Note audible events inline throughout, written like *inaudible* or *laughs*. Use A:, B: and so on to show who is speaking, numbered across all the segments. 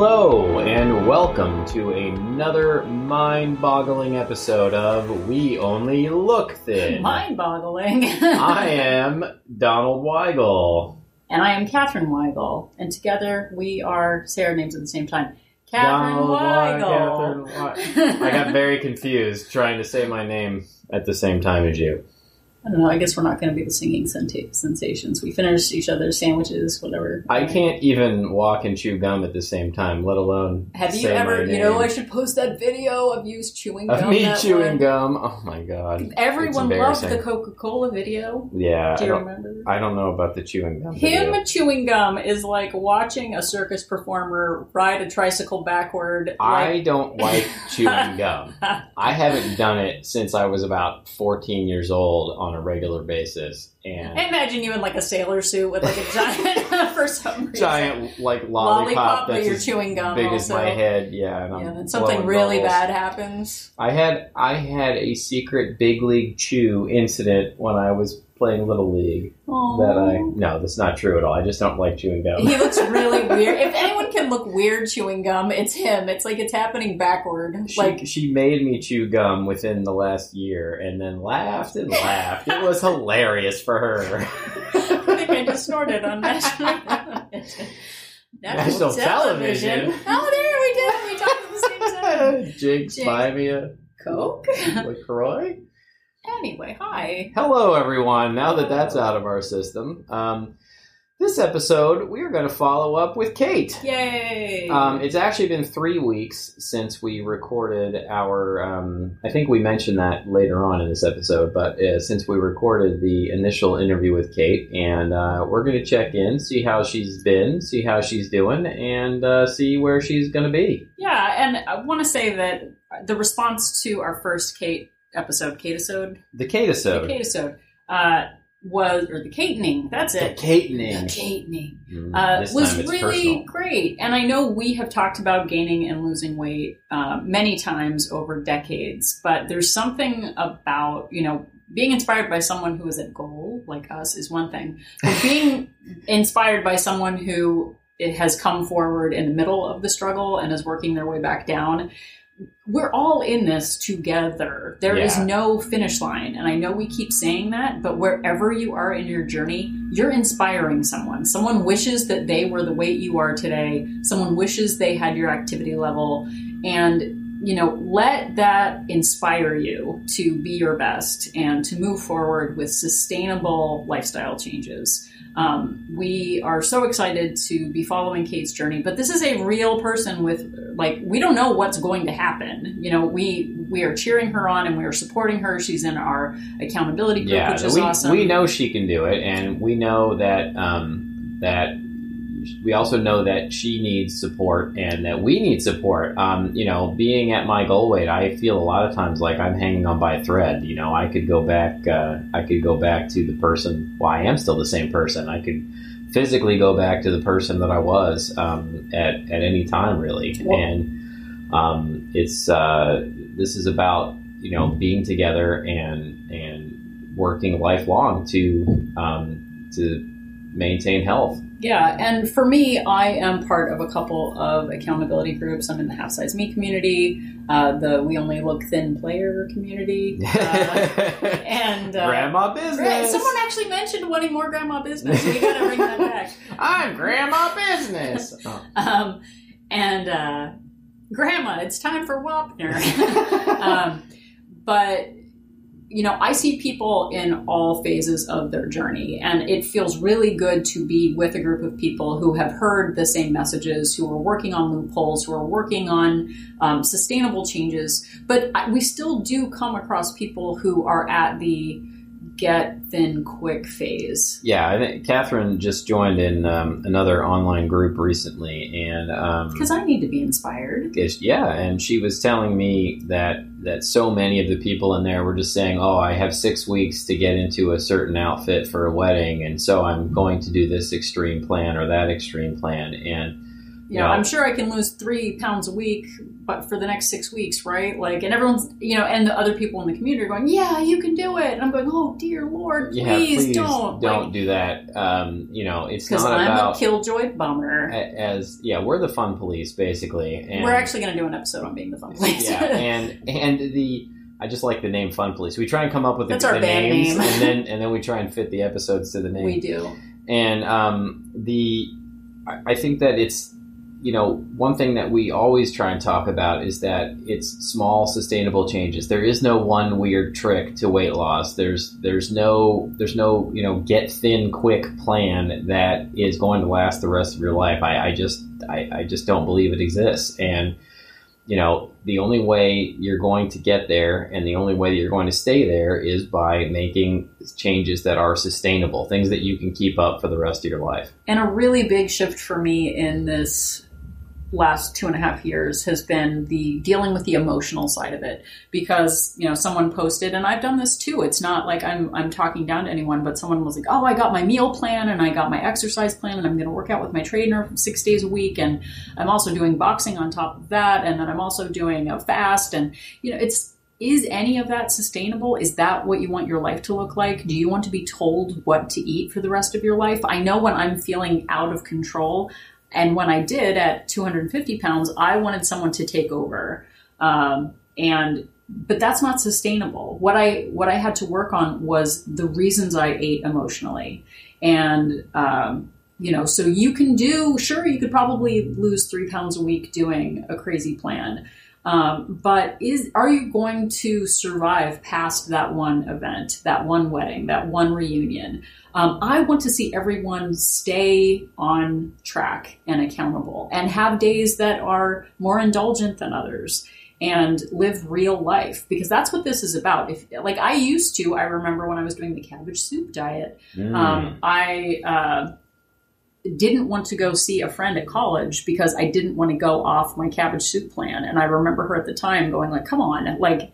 A: Hello, and welcome to another mind boggling episode of We Only Look Thin.
B: Mind boggling. *laughs*
A: I am Donald Weigel.
B: and I am Catherine Weigel. And together we are, say our names at the same time. Catherine
A: Donald Wei-
B: Weigel.
A: Catherine Wei- I got very *laughs* confused trying to say my name at the same time as you.
B: I don't know, I guess we're not going to be the singing senta- sensations. We finished each other's sandwiches, whatever.
A: I can't even walk and chew gum at the same time, let alone
B: Have you
A: say my
B: ever, you know. I should post that video of you chewing
A: of
B: gum.
A: me
B: that
A: chewing
B: one.
A: gum. Oh my god!
B: Everyone
A: It's
B: loved the. Coca Cola video.
A: Yeah,
B: Do
A: I
B: you
A: don't,
B: remember?
A: I don't know about the chewing gum.
B: Him
A: video.
B: chewing gum is like watching a circus performer ride a tricycle backward.
A: I don't like *laughs* chewing gum. I haven't done it since I was about 14 years old on a regular basis, and
B: I imagine you in like a sailor suit with like a giant *laughs* for some reason.
A: giant like lollipop,
B: lollipop,
A: that's
B: you're chewing gum.
A: big
B: also.
A: as my head. Yeah, and
B: Yeah, then something really
A: bubbles.
B: bad happens.
A: I had I had a secret big league chew incident when I was playing little league.
B: Aww.
A: That I no, that's not true at all. I just don't like chewing gum.
B: He looks *laughs* really weird. If anyone can look weird chewing gum, it's him. It's like it's happening backward.
A: She,
B: Like
A: she made me chew gum within the last year and then laughed and laughed. it was hilarious for her. *laughs*
B: I think I just snorted on national *laughs* television.
A: National television?
B: Oh, there we did. We talked at the same time.
A: Jinx,
B: Jinx.
A: buy me a
B: Coke.
A: LaCroix.
B: Anyway, hi.
A: Hello, everyone. Now that that's out of our system, um, this episode we are going to follow up with Kate.
B: Yay.
A: Um, it's actually been three weeks since we recorded our. Um, I think we mentioned that later on in this episode, but uh, since we recorded the initial interview with Kate, and uh, we're going to check in, see how she's been, see how she's doing, and uh, see where she's going to be.
B: Yeah, and I want to say that the response to our first Kate episode, Kate-isode,
A: The
B: the
A: Kate-isode.
B: Kate-isode, uh, was, or the Katening, that's it
A: The
B: it.
A: Katening.
B: The Katening.
A: Mm,
B: Uh, was really
A: personal.
B: great. And I know we have talked about gaining and losing weight uh, many times over decades, but there's something about, you know, being inspired by someone who is at goal, like us, is one thing. But *laughs* being inspired by someone who it has come forward in the middle of the struggle and is working their way back down. We're all in this together. There is
A: Yeah.
B: no finish line. And I know we keep saying that, but wherever you are in your journey, you're inspiring someone. Someone wishes that they were the weight you are today. Someone wishes they had your activity level. And, you know, let that inspire you to be your best and to move forward with sustainable lifestyle changes. Um, we are so excited to be following Kate's journey, but this is a real person with like we don't know what's going to happen. You know, we we are cheering her on and we are supporting her. She's in our accountability group,
A: yeah,
B: which is
A: we,
B: awesome.
A: we know she can do it, and we know that um, that we also know that she needs support and that we need support. Um, you know, being at my goal weight, I feel a lot of times like I'm hanging on by a thread. You know, I could go back. Uh, I could go back to the person. Well, I am still the same person. I could physically go back to the person that I was um, at at any time, really.
B: Well-
A: and um, it's uh, this is about you know being together and and working lifelong to um, to maintain health.
B: Yeah, and for me, I am part of a couple of accountability groups. I'm in the Half Size Me community, uh, the We Only Look Thin player community, uh, *laughs* and uh,
A: grandma
B: Right,
A: business.
B: Someone actually mentioned wanting more grandma business. We gotta bring that back. *laughs*
A: I'm grandma business. *laughs* Oh.
B: Um, and uh, grandma, it's time for Wapner. um, but you know, I see people in all phases of their journey, and it feels really good to be with a group of people who have heard the same messages, who are working on loopholes, who are working on um, sustainable changes. But we still do come across people who are at the get thin quick phase.
A: yeah, I think Catherine just joined in um, another online group recently, and um,
B: Because I need to be inspired.
A: Yeah, and she was telling me that that so many of the people in there were just saying, "Oh, I have six weeks to get into a certain outfit for a wedding, and so I'm going to do this extreme plan or that extreme plan." And
B: you know, I'm sure I can lose three pounds a week, but for the next six weeks, right? Like, and everyone's, you know, and the other people in the community are going, yeah, you can do it. And I'm going, oh dear Lord, please,
A: yeah, please
B: don't,
A: don't
B: like,
A: do that. Um, you know, it's
B: because
A: not
B: I'm
A: about
B: a killjoy bummer.
A: as yeah, we're the fun police basically. And,
B: We're actually going to do an episode on being the fun police.
A: yeah, *laughs* and and the I just like the name Fun Police. We try and come up with
B: That's
A: the,
B: our
A: the
B: band
A: names,
B: name.
A: and then *laughs* and then we try and fit the episodes to the name.
B: we do.
A: And um, the I I think that it's you know one thing that we always try and talk about is that it's small sustainable changes. There is no one weird trick to weight loss. There's there's no there's no you know get thin quick plan that is going to last the rest of your life. I, I just I, I just don't believe it exists. And you know the only way you're going to get there and the only way that you're going to stay there is by making changes that are sustainable things that you can keep up for the rest of your life
B: And a really big shift for me in this last two and a half years has been the dealing with the emotional side of it because you know someone posted and I've done this too it's not like I'm I'm talking down to anyone but someone was like oh I got my meal plan and I got my exercise plan and I'm going to work out with my trainer 6 days a week and I'm also doing boxing on top of that and then I'm also doing a fast and you know it's is any of that sustainable? Is that what you want your life to look like? Do you want to be told what to eat for the rest of your life? I know when I'm feeling out of control, and when I did at 250 pounds, I wanted someone to take over. Um, and but that's not sustainable. What I what I had to work on was the reasons I ate emotionally, and um, you know, so you can do sure you could probably lose three pounds a week doing a crazy plan. Um, but is are you going to survive past that one event, that one wedding, that one reunion? Um, I want to see everyone stay on track and accountable, and have days that are more indulgent than others, and live real life because that's what this is about. If like I used to, I remember when I was doing the cabbage soup diet,
A: Mm.
B: um, I. Uh, didn't want to go see a friend at college because I didn't want to go off my cabbage soup plan. And I remember her at the time going like, "Come on, like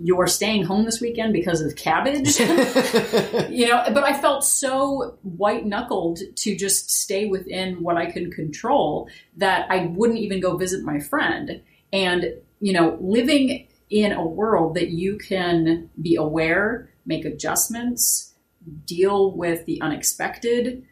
B: you're staying home this weekend because of cabbage." *laughs* you know, but I felt so white knuckled to just stay within what I could control that I wouldn't even go visit my friend. And, you know, living in a world that you can be aware, make adjustments, deal with the unexpected,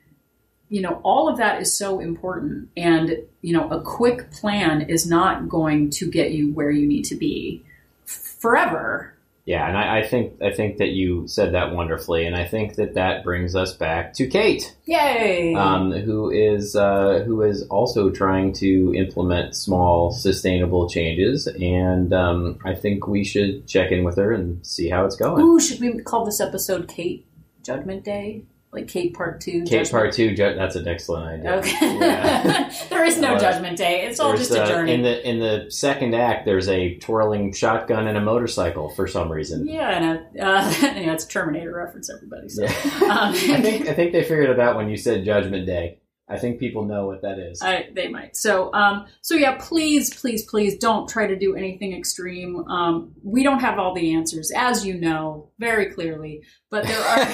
B: you know, all of that is so important. And, you know, a quick plan is not going to get you where you need to be forever.
A: yeah and I, I think i think that you said that wonderfully and i think that that brings us back to kate
B: Yay!
A: um, who is uh, who is also trying to implement small sustainable changes and um, i think we should check in with her and see how it's going
B: Ooh, should we call this episode Kate Judgment Day? Like Kate Part Two?
A: kate
B: Judgment-
A: part two ju- that's an excellent idea
B: Okay.
A: Yeah. *laughs*
B: there is no
A: Uh,
B: Judgment Day. It's all just a
A: uh,
B: journey.
A: in the in the second act there's a twirling shotgun and a motorcycle for some reason
B: yeah, and a, uh, *laughs* it's a Terminator reference, everybody. So.
A: Yeah. *laughs*
B: Um,
A: I think I think they figured it out when you said Judgment Day. I think people know what that is.
B: I, they might. So, um, so yeah, please, please, please don't try to do anything extreme. Um, we don't have all the answers, as you know very clearly, but there are.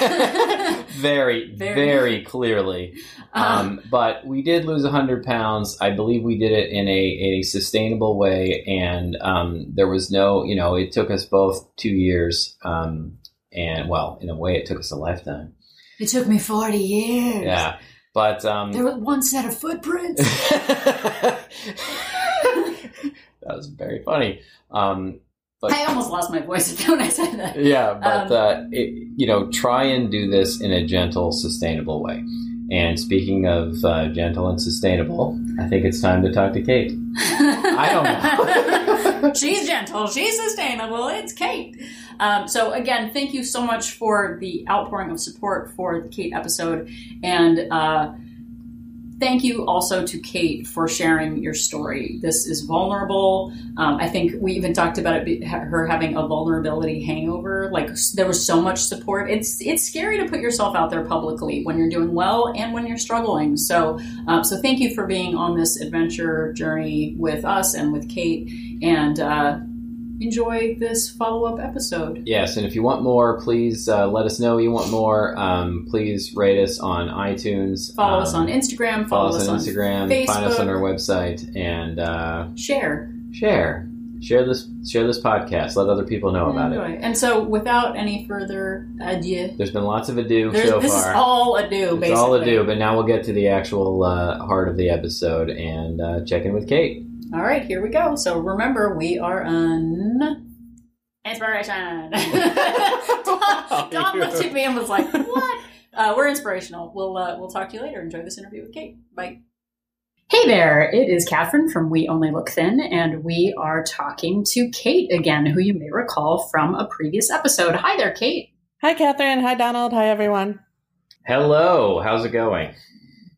A: Very,
B: Very.
A: very, clearly.
B: um, *laughs*
A: Um, but we did lose 100 pounds. I believe we did it in a, a sustainable way. And um, there was no, you know, it took us both two years. Um, and, well, in a way, it took us a lifetime.
B: it took me forty years.
A: Yeah. But. Um,
B: There was one set of footprints. *laughs*
A: that was very funny. Um, but
B: I almost lost my voice *laughs* when I said that.
A: yeah, but
B: Um,
A: uh, it, you know, try and do this in a gentle, sustainable way. And speaking of uh, gentle and sustainable, I think it's time to talk to Kate. I
B: don't know. *laughs* she's gentle. She's sustainable. It's Kate. Um, so again, thank you so much for the outpouring of support for the Kate episode, and uh, thank you also to Kate for sharing your story. This is vulnerable. Um, I think we even talked about it, her having a vulnerability hangover. Like there was so much support. It's it's scary to put yourself out there publicly when you're doing well and when you're struggling. So um, so thank you for being on this adventure journey with us and with Kate. And uh, enjoy this follow up episode.
A: Yes, and if you want more, please uh, let us know you want more. Um, please rate us on iTunes.
B: Follow
A: um,
B: us on Instagram.
A: Follow,
B: Follow,
A: us on Instagram.
B: Facebook.
A: Find us on our website and uh,
B: Share.
A: share. Share this. Share this podcast. Let other people know about it.
B: And so, without any further adieu,
A: There's been lots of ado so
B: this
A: far.
B: is all ado.
A: it's
B: basically.
A: all ado, but now we'll get to the actual uh, heart of the episode and uh, check in with Kate.
B: All right, here we go. So remember, we are on inspiration. *laughs* Don, Don looked at me and was like, "What?" Uh, we're inspirational. We'll uh, we'll talk to you later. Enjoy this interview with Kate. Bye. Hey there, it is Catherine from We Only Look Thin, and we are talking to Kate again, who you may recall from a previous episode. Hi there, Kate.
C: Hi, Catherine. Hi, Donald. Hi, everyone.
A: Hello, how's it going?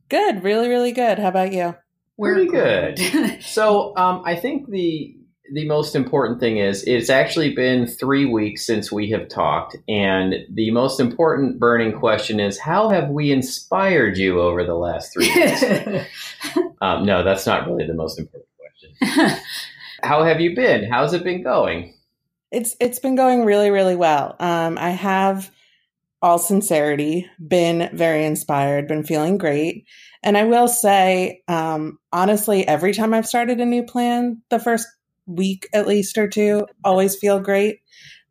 C: Good. Really, really good. How about you?
A: Pretty good. *laughs* So, um, I think the the most important thing is it's actually been three weeks since we have talked, and the most important burning question is how have we inspired you over the last three weeks? *laughs* um, no, that's not really the most important question. *laughs* How have you been? How's it been going?
C: It's it's been going really, really well. Um, I have, all sincerity, been very inspired. Been feeling great, and I will say, um, honestly, every time I've started a new plan, the first week at least or two, always feel great.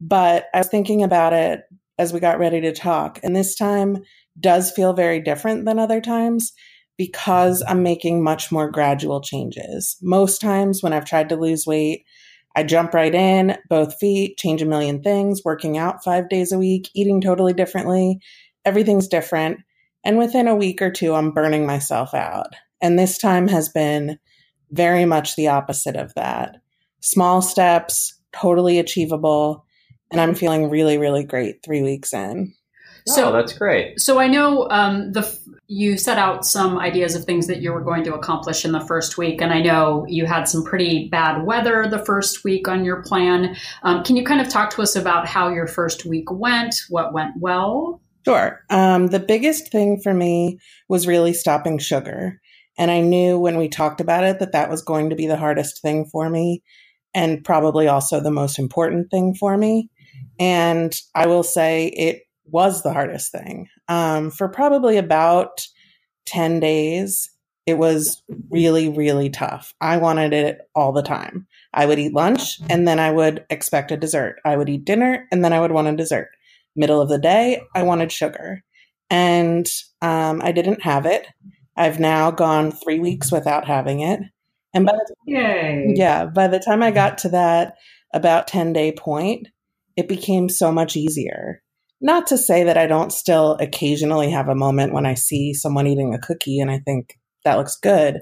C: But I was thinking about it as we got ready to talk, and this time does feel very different than other times because I'm making much more gradual changes. Most times when I've tried to lose weight, I jump right in, both feet, change a million things, working out five days a week, eating totally differently. Everything's different. And within a week or two, I'm burning myself out. And this time has been very much the opposite of that. Small steps, totally achievable. And I'm feeling really, really great three weeks in.
B: So-
A: oh, that's great.
B: So I know um, the you set out some ideas of things that you were going to accomplish in the first week, and I know you had some pretty bad weather the first week on your plan. Um, can you kind of talk to us about how your first week went? What went well?
C: Sure. Um, the biggest thing for me was really stopping sugar. And I knew when we talked about it that that was going to be the hardest thing for me and probably also the most important thing for me. And I will say it was the hardest thing. Um, for probably about 10 days, it was really, really tough. I wanted it all the time. I would eat lunch and then I would expect a dessert. I would eat dinner and then I would want a dessert middle of the day, I wanted sugar. And um, I didn't have it. I've now gone three weeks without having it. And by the,
B: Yay!
C: yeah, by the time I got to that about 10 day point, it became so much easier. Not to say that I don't still occasionally have a moment when I see someone eating a cookie and I think that looks good,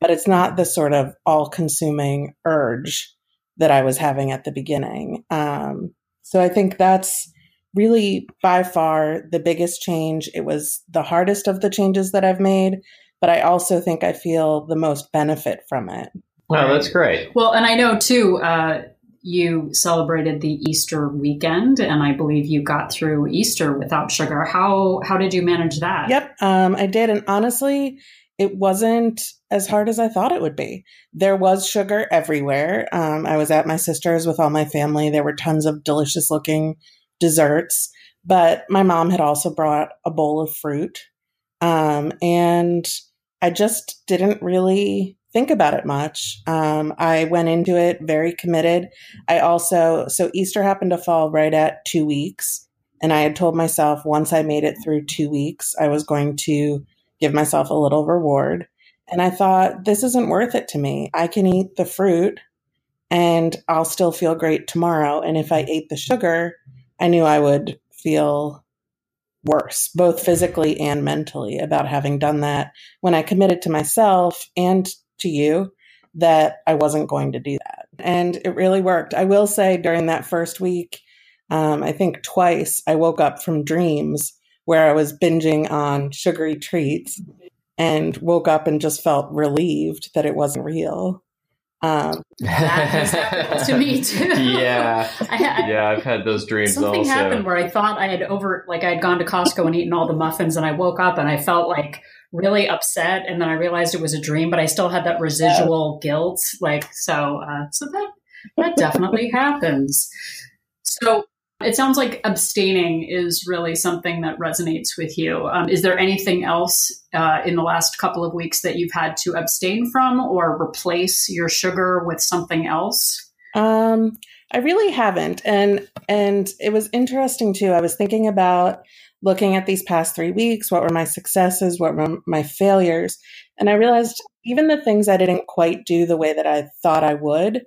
C: but it's not the sort of all consuming urge that I was having at the beginning. Um, so I think that's really by far the biggest change. It was the hardest of the changes that I've made, but I also think I feel the most benefit from it.
A: Oh, that's great.
B: Well, and I know too. Uh, you celebrated the Easter weekend, and I believe you got through Easter without sugar. How how did you manage that?
C: Yep, um, I did. And honestly, it wasn't as hard as I thought it would be. There was sugar everywhere. Um, I was at my sister's with all my family. There were tons of delicious looking desserts, but my mom had also brought a bowl of fruit. Um, and I just didn't really think about it much. Um, I went into it very committed. I also, so Easter happened to fall right at two weeks. And I had told myself once I made it through two weeks, I was going to give myself a little reward. And I thought, this isn't worth it to me. I can eat the fruit and I'll still feel great tomorrow. And if I ate the sugar, I knew I would feel worse, both physically and mentally, about having done that when I committed to myself and to you that I wasn't going to do that. And it really worked. I will say during that first week, um, I think twice I woke up from dreams where I was binging on sugary treats and woke up and just felt relieved that it wasn't real. Um,
B: That to me *laughs* too.
A: yeah. *laughs*
B: I, I,
A: Yeah, I've had those dreams
B: Something
A: also.
B: happened where I thought I had over, like I had gone to Costco and eaten all the muffins, and I woke up and I felt like really upset, and then I realized it was a dream, but I still had that residual guilt. Like so, uh, so that that definitely happens. So it sounds like abstaining is really something that resonates with you. Um, is there anything else uh, in the last couple of weeks that you've had to abstain from or replace your sugar with something else?
C: Um, I really haven't, and and it was interesting too. I was thinking about looking at these past three weeks. What were my successes? What were my failures? And I realized even the things I didn't quite do the way that I thought I would,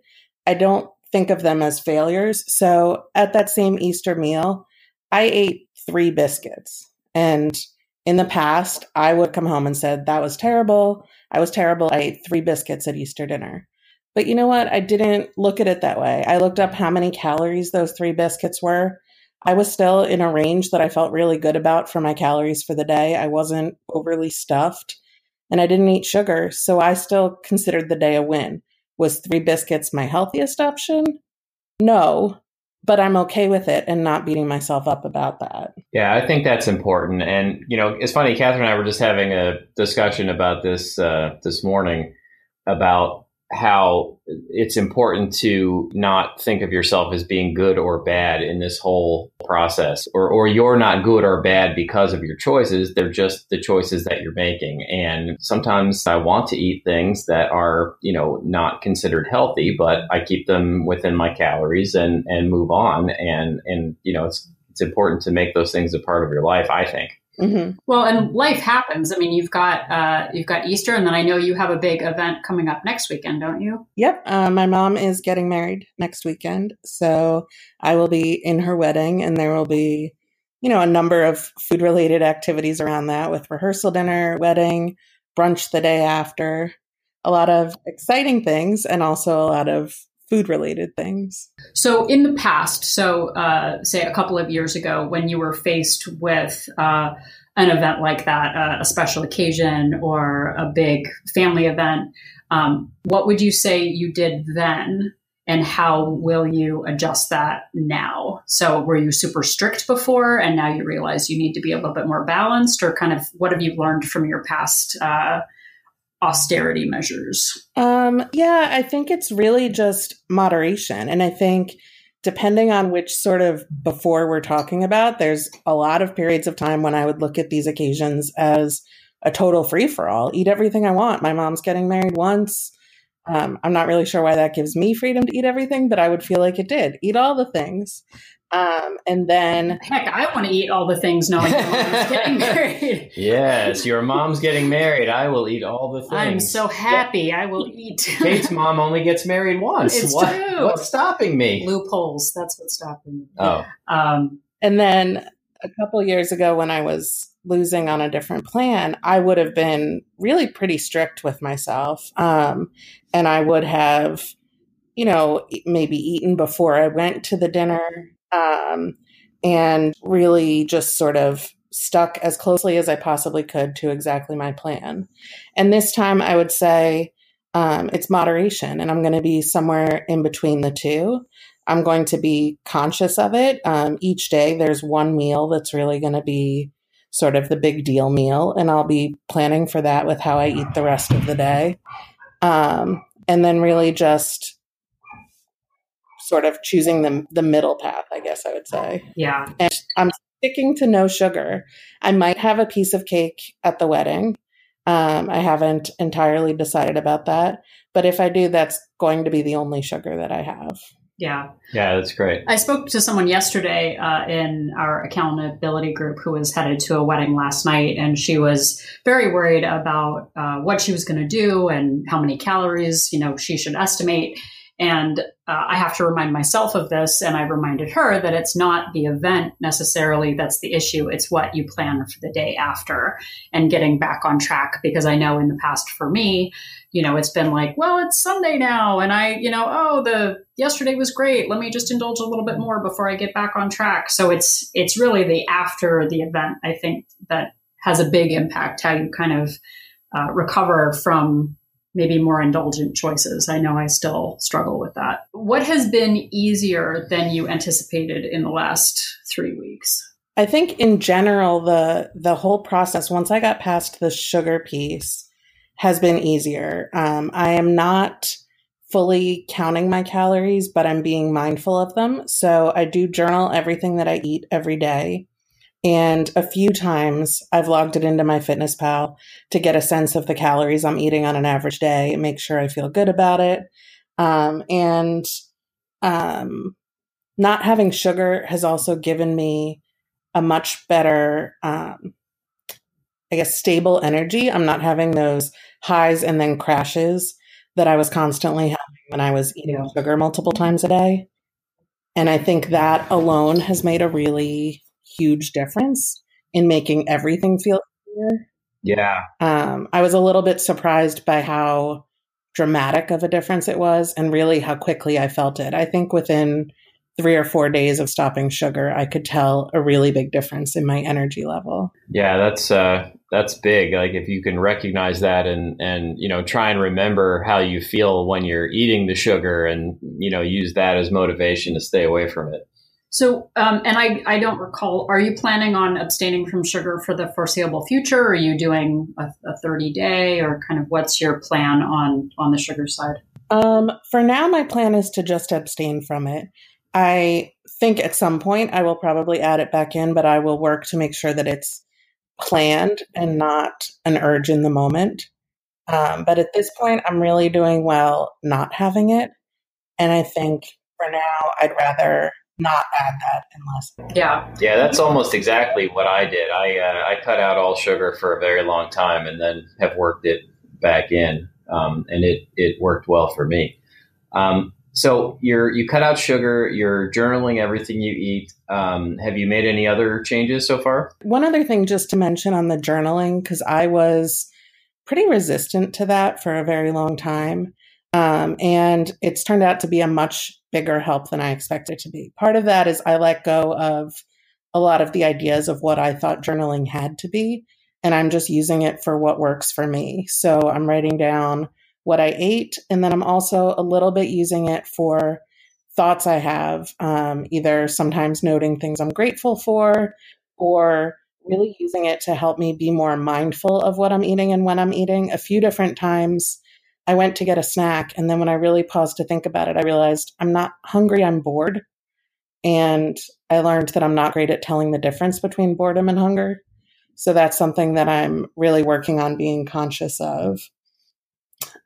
C: I don't think of them as failures. So at that same Easter meal, I ate three biscuits. And in the past, I would come home and said, that was terrible. I was terrible. I ate three biscuits at Easter dinner. But you know what? I didn't look at it that way. I looked up how many calories those three biscuits were. I was still in a range that I felt really good about for my calories for the day. I wasn't overly stuffed and I didn't eat sugar. So I still considered the day a win. Was three biscuits my healthiest option? No, but I'm okay with it and not beating myself up about that.
A: Yeah, I think that's important. And you know, it's funny. Catherine and I were just having a discussion about this uh, this morning about how it's important to not think of yourself as being good or bad in this whole process or or you're not good or bad because of your choices. They're just the choices that you're making. And sometimes I want to eat things that are you know not considered healthy but I keep them within my calories and and move on. And and you know it's it's important to make those things a part of your life I think
B: Mm-hmm. Well, and life happens. I mean, you've got uh, you've got Easter, and then I know you have a big event coming up next weekend, don't you?
C: Yep. Uh, my mom is getting married next weekend, so I will be in her wedding, and there will be, you know, a number of food related activities around that, with rehearsal dinner, wedding, brunch the day after, a lot of exciting things, and also a lot of food related things.
B: So, in the past, so uh, say a couple of years ago, when you were faced with uh, an event like that, uh, a special occasion or a big family event, um, what would you say you did then? And how will you adjust that now? So, were you super strict before and now you realize you need to be a little bit more balanced, or kind of what have you learned from your past uh, austerity measures?
C: Um, yeah, I think it's really just moderation. And I think depending on which sort of before we're talking about, there's a lot of periods of time when I would look at these occasions as a total free for all, eat everything I want. My mom's getting married once. Um, I'm not really sure why that gives me freedom to eat everything, but I would feel like it did. Eat all the things. Um, and then,
B: heck, I want to eat all the things knowing your mom's getting *laughs* married.
A: yes, your mom's getting married. I will eat all the things. I'm
B: so happy. I will eat.
A: Kate's mom only gets married once.
B: It's
A: what,
B: true.
A: What's stopping me?
B: Loopholes. That's what's stopping me.
A: Oh. Um,
C: and then a couple years ago, when I was losing on a different plan, I would have been really pretty strict with myself, um, and I would have you know, maybe eaten before I went to the dinner um, and really just sort of stuck as closely as I possibly could to exactly my plan. And this time I would say um, it's moderation, and I'm going to be somewhere in between the two. I'm going to be conscious of it. Um, each day, there's one meal that's really going to be sort of the big deal meal, and I'll be planning for that with how I eat the rest of the day. Um, and then really just sort of choosing the the middle path, I guess I would say.
B: Yeah.
C: And I'm sticking to no sugar. I might have a piece of cake at the wedding. Um, I haven't entirely decided about that, but if I do, that's going to be the only sugar that I have.
B: Yeah.
A: Yeah, that's great.
B: I spoke to someone yesterday uh, in our accountability group who was headed to a wedding last night, and she was very worried about uh, what she was going to do and how many calories, you know, she should estimate. And uh, I have to remind myself of this, and I reminded her that it's not the event necessarily that's the issue. It's what you plan for the day after and getting back on track. Because I know in the past for me, you know, it's been like, well, it's Sunday now, and I, you know, oh, the yesterday was great. Let me just indulge a little bit more before I get back on track. So it's it's really the after the event. I think that has a big impact how you kind of uh, recover from maybe more indulgent choices. I know I still struggle with that. What has been easier than you anticipated in the last three weeks?
C: I think in general the the whole process once I got past the sugar piece has been easier. Um, I am not fully counting my calories, but I'm being mindful of them. So I do journal everything that I eat every day. And a few times I've logged it into my Fitness Pal to get a sense of the calories I'm eating on an average day, and make sure I feel good about it. Um, and um, not having sugar has also given me a much better, um, I guess, stable energy. I'm not having those highs and then crashes that I was constantly having when I was eating sugar multiple times a day. And I think that alone has made a really huge difference in making everything feel easier.
A: Yeah.
C: Um, I was a little bit surprised by how dramatic of a difference it was and really how quickly I felt it. I think within three or four days of stopping sugar, I could tell a really big difference in my energy level.
A: Yeah, that's uh, that's big. Like if you can recognize that and and you know try and remember how you feel when you're eating the sugar, and you know use that as motivation to stay away from it.
B: So, um, and I, I don't recall, are you planning on abstaining from sugar for the foreseeable future? Or are you doing a, a 30 day or kind of what's your plan on, on the sugar side?
C: Um, for now, my plan is to just abstain from it. I think at some point I will probably add it back in, but I will work to make sure that it's planned and not an urge in the moment. Um, but at this point, I'm really doing well not having it. And I think for now, I'd rather not add that unless.
B: Yeah.
A: Yeah, that's almost exactly what I did. I uh, I cut out all sugar for a very long time and then have worked it back in, um, and it it worked well for me. Um, so you're you cut out sugar. You're journaling everything you eat. Um, have you made any other changes so far?
C: One other thing, just to mention on the journaling, because I was pretty resistant to that for a very long time. Um, and it's turned out to be a much bigger help than I expected to be. Part of that is I let go of a lot of the ideas of what I thought journaling had to be, and I'm just using it for what works for me. So I'm writing down what I ate, and then I'm also a little bit using it for thoughts I have, um, either sometimes noting things I'm grateful for or really using it to help me be more mindful of what I'm eating and when I'm eating. A few different times I went to get a snack. And then when I really paused to think about it, I realized I'm not hungry, I'm bored. And I learned that I'm not great at telling the difference between boredom and hunger. So that's something that I'm really working on being conscious of.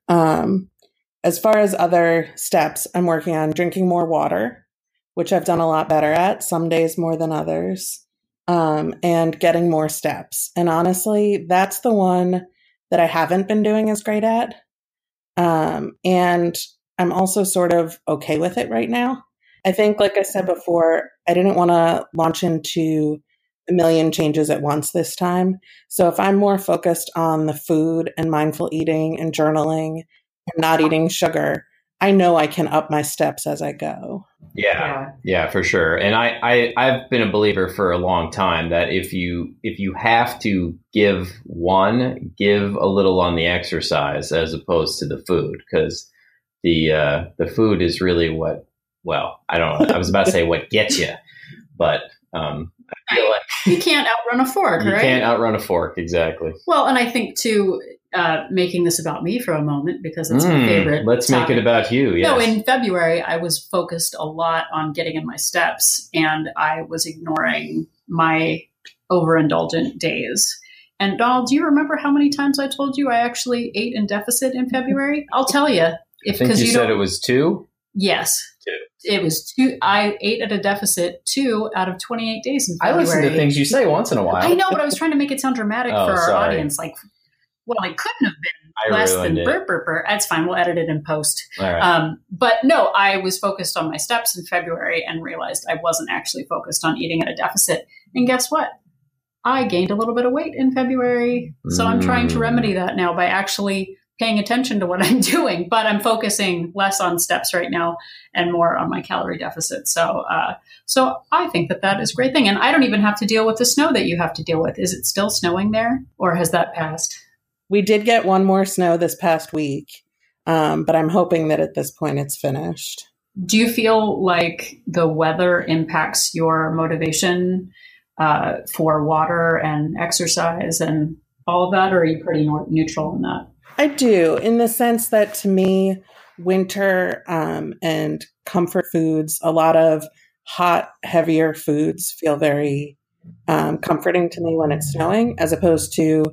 C: Um, as far as other steps, I'm working on drinking more water, which I've done a lot better at, some days more than others, um, and getting more steps. And honestly, that's the one that I haven't been doing as great at. Um, and I'm also sort of okay with it right now. I think, like I said before, I didn't want to launch into a million changes at once this time. So if I'm more focused on the food and mindful eating and journaling and not eating sugar, I know I can up my steps as I go.
A: Yeah, yeah, yeah, for sure. And I, I, I've been a believer for a long time that if you if you have to give one, give a little on the exercise as opposed to the food, because the uh, the food is really what. Well, I don't know. I was about to say what gets you, but um, I feel like
B: you can't outrun a fork, right?
A: you
B: right?
A: can't outrun a fork, exactly.
B: Well, and I think too, uh, making this about me for a moment because it's mm, my favorite.
A: Let's topic. make it about you. Yes.
B: No, in February, I was focused a lot on getting in my steps, and I was ignoring my overindulgent days. And Donald, do you remember how many times I told you I actually ate in deficit in February? *laughs* I'll tell you.
A: If, I think you, you said it was two.
B: Yes.
A: Two.
B: It was two. I ate at a deficit two out of 28 days in February.
A: I listen to things you say once in a while.
B: I know, but I was trying to make it sound dramatic *laughs* oh, for our sorry. audience. Like well, it couldn't have been I less than burp, burp, burp. That's fine. We'll edit it in post. Um, but no, I was focused on my steps in February and realized I wasn't actually focused on eating at a deficit. And guess what? I gained a little bit of weight in February. So mm. I'm trying to remedy that now by actually paying attention to what *laughs* I'm doing, but I'm focusing less on steps right now and more on my calorie deficit. So, uh, so I think that that is a great thing. And I don't even have to deal with the snow that you have to deal with. Is it still snowing there or has that passed?
C: We did get one more snow this past week, um, but I'm hoping that at this point it's finished.
B: Do you feel like the weather impacts your motivation uh, for water and exercise and all of that, or are you pretty neutral in that?
C: I do, in the sense that to me, winter um, and comfort foods, a lot of hot, heavier foods feel very um, comforting to me when it's snowing, as opposed to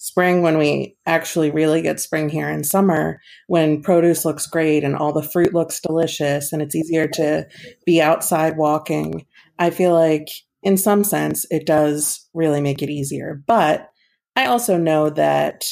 C: spring when we actually really get spring here in summer when produce looks great and all the fruit looks delicious and it's easier to be outside walking. I feel like in some sense it does really make it easier. But I also know that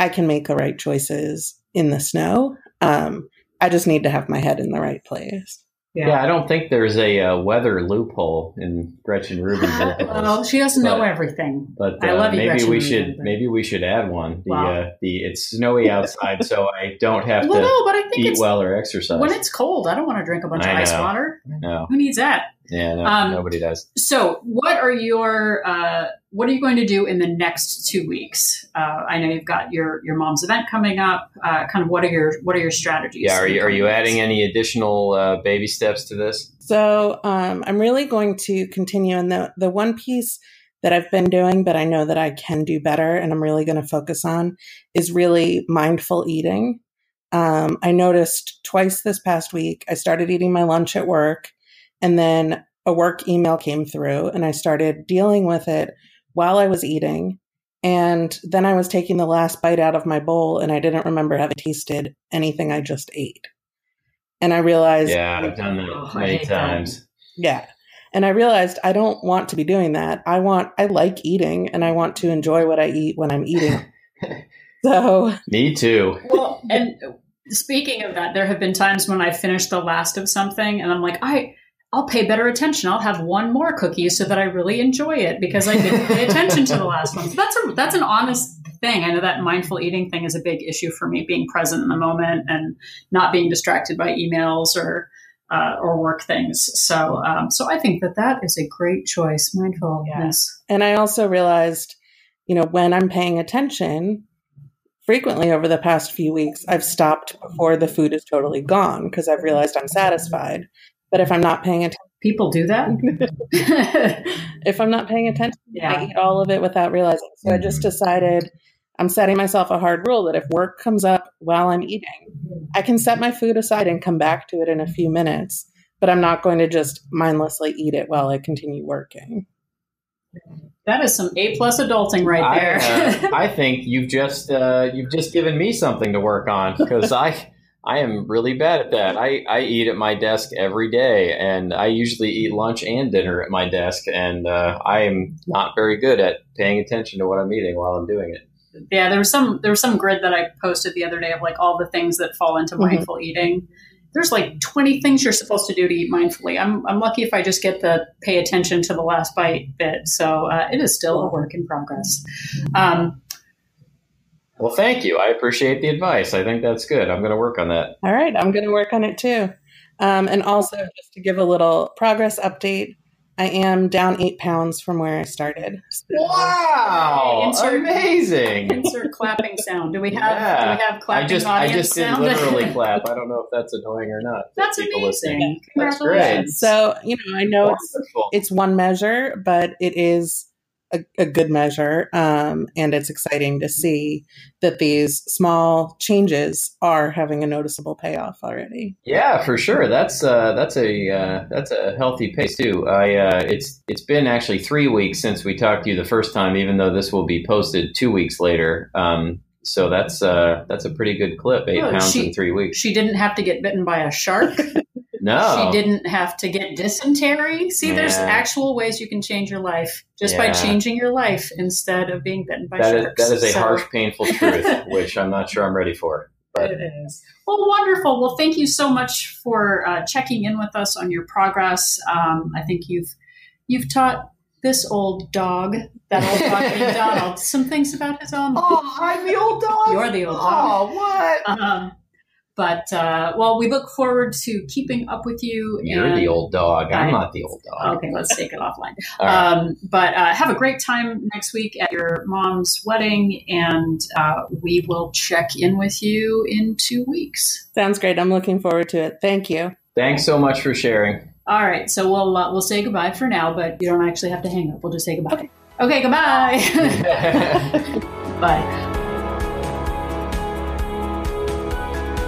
C: I can make the right choices in the snow. Um, I just need to have my head in the right place.
A: Yeah. yeah, I don't think there's a uh, weather loophole in Gretchen Rubin's. *laughs*
B: well, she doesn't but, know everything.
A: But uh, I love you, maybe Gretchen we should Rubin. maybe we should add one. The wow. uh, the it's snowy outside, so I don't have well, to no, but I think eat well or exercise.
B: When it's cold, I don't want to drink a bunch I of ice water.
A: No,
B: who needs that?
A: Yeah, no, um, nobody does.
B: So, what are your uh, what are you going to do in the next two weeks? Uh, I know you've got your your mom's event coming up. Uh, kind of what are your what are your strategies?
A: Yeah, are you are you adding any additional uh, baby steps to this?
C: So, um, I'm really going to continue in the the one piece that I've been doing, but I know that I can do better, and I'm really going to focus on is really mindful eating. Um, I noticed twice this past week. I started eating my lunch at work and then a work email came through and I started dealing with it while I was eating. And then I was taking the last bite out of my bowl and I didn't remember having tasted anything I just ate. And I realized
A: Yeah, I've done that oh, many times. That.
C: Yeah. And I realized I don't want to be doing that. I want I like eating and I want to enjoy what I eat when I'm eating. *laughs* so
A: Me too.
B: Well, and speaking of that, there have been times when I finished the last of something and I'm like, I I'll pay better attention. I'll have one more cookie so that I really enjoy it because I didn't pay attention to the last one. So that's a that's an honest thing. I know that mindful eating thing is a big issue for me, being present in the moment and not being distracted by emails or uh, or work things. So um, so I think that that is a great choice, mindfulness.
C: Yeah. And I also realized, you know, when I'm paying attention, frequently over the past few weeks, I've stopped before the food is totally gone because I've realized I'm satisfied. But if I'm not paying attention,
B: people do that. *laughs*
C: if I'm not paying attention, yeah. I eat all of it without realizing. So mm-hmm. I just mm-hmm. decided I'm setting myself a hard rule that if work comes up while I'm eating, I can set my food aside and come back to it in a few minutes, but I'm not going to just mindlessly eat it while I continue working.
B: That is some A plus adulting right there.
A: I, uh, *laughs* I think you've just uh, you've just given me something to work on because I I am really bad at that. I, I eat at my desk every day, and I usually eat lunch and dinner at my desk, and uh, I am not very good at paying attention to what I'm eating while I'm doing it.
B: Yeah, there was some there was some grid that I posted the other day of like all the things that fall into mm-hmm. mindful eating. There's like 20 things you're supposed to do to eat mindfully. I'm, I'm lucky if I just get the pay attention to the last bite bit. So uh, it is still a work in progress. Um,
A: well, thank you. I appreciate the advice. I think that's good. I'm going to work on that.
C: All right. I'm going to work on it too. Um, and also, just to give a little progress update, I am down eight pounds from where I started.
A: So, wow! Insert, Amazing.
B: Insert clapping sound. Do we have? Yeah. Do we have clapping
A: I just,
B: I
A: just did
B: sound?
A: literally *laughs* clap. I don't know if that's annoying or not.
B: That's amazing. Listening.
A: That's great.
C: So you know, I know it's, it's one measure, but it is a, a good measure. Um, and it's exciting to see that these small changes are having a noticeable payoff already.
A: Yeah, for sure. That's uh, that's a uh, that's a healthy pace too. I uh, it's it's been actually three weeks since we talked to you the first time, even though this will be posted two weeks later. Um, so that's uh, that's a pretty good clip. Eight pounds she, in three weeks.
B: She didn't have to get bitten by a shark. *laughs*
A: No.
B: She didn't have to get dysentery. See, yeah. there's actual ways you can change your life just yeah. by changing your life instead of being bitten by
A: that
B: sharks.
A: Is, that is a so. harsh, painful truth, *laughs* which I'm not sure I'm ready for.
B: But. It is. Well, wonderful. Well, thank you so much for uh, checking in with us on your progress. Um, I think you've you've taught this old dog, that old dog *laughs* Donald, some things about his own.
A: Oh, I'm the old dog.
B: You're the old dog.
A: Oh, what?
B: Um, but uh, well, we look forward to keeping up with you.
A: You're the old dog. I'm I, not the old dog.
B: Okay, let's take it offline. *laughs* Right. Um, but uh, have a great time next week at your mom's wedding, and uh, we will check in with you in two weeks.
C: Sounds great. I'm looking forward to it. Thank you.
A: Thanks so much for sharing.
B: All right, so we'll uh, we'll say goodbye for now, but you don't actually have to hang up. We'll just say goodbye. Okay, okay goodbye. *laughs* *laughs* Bye.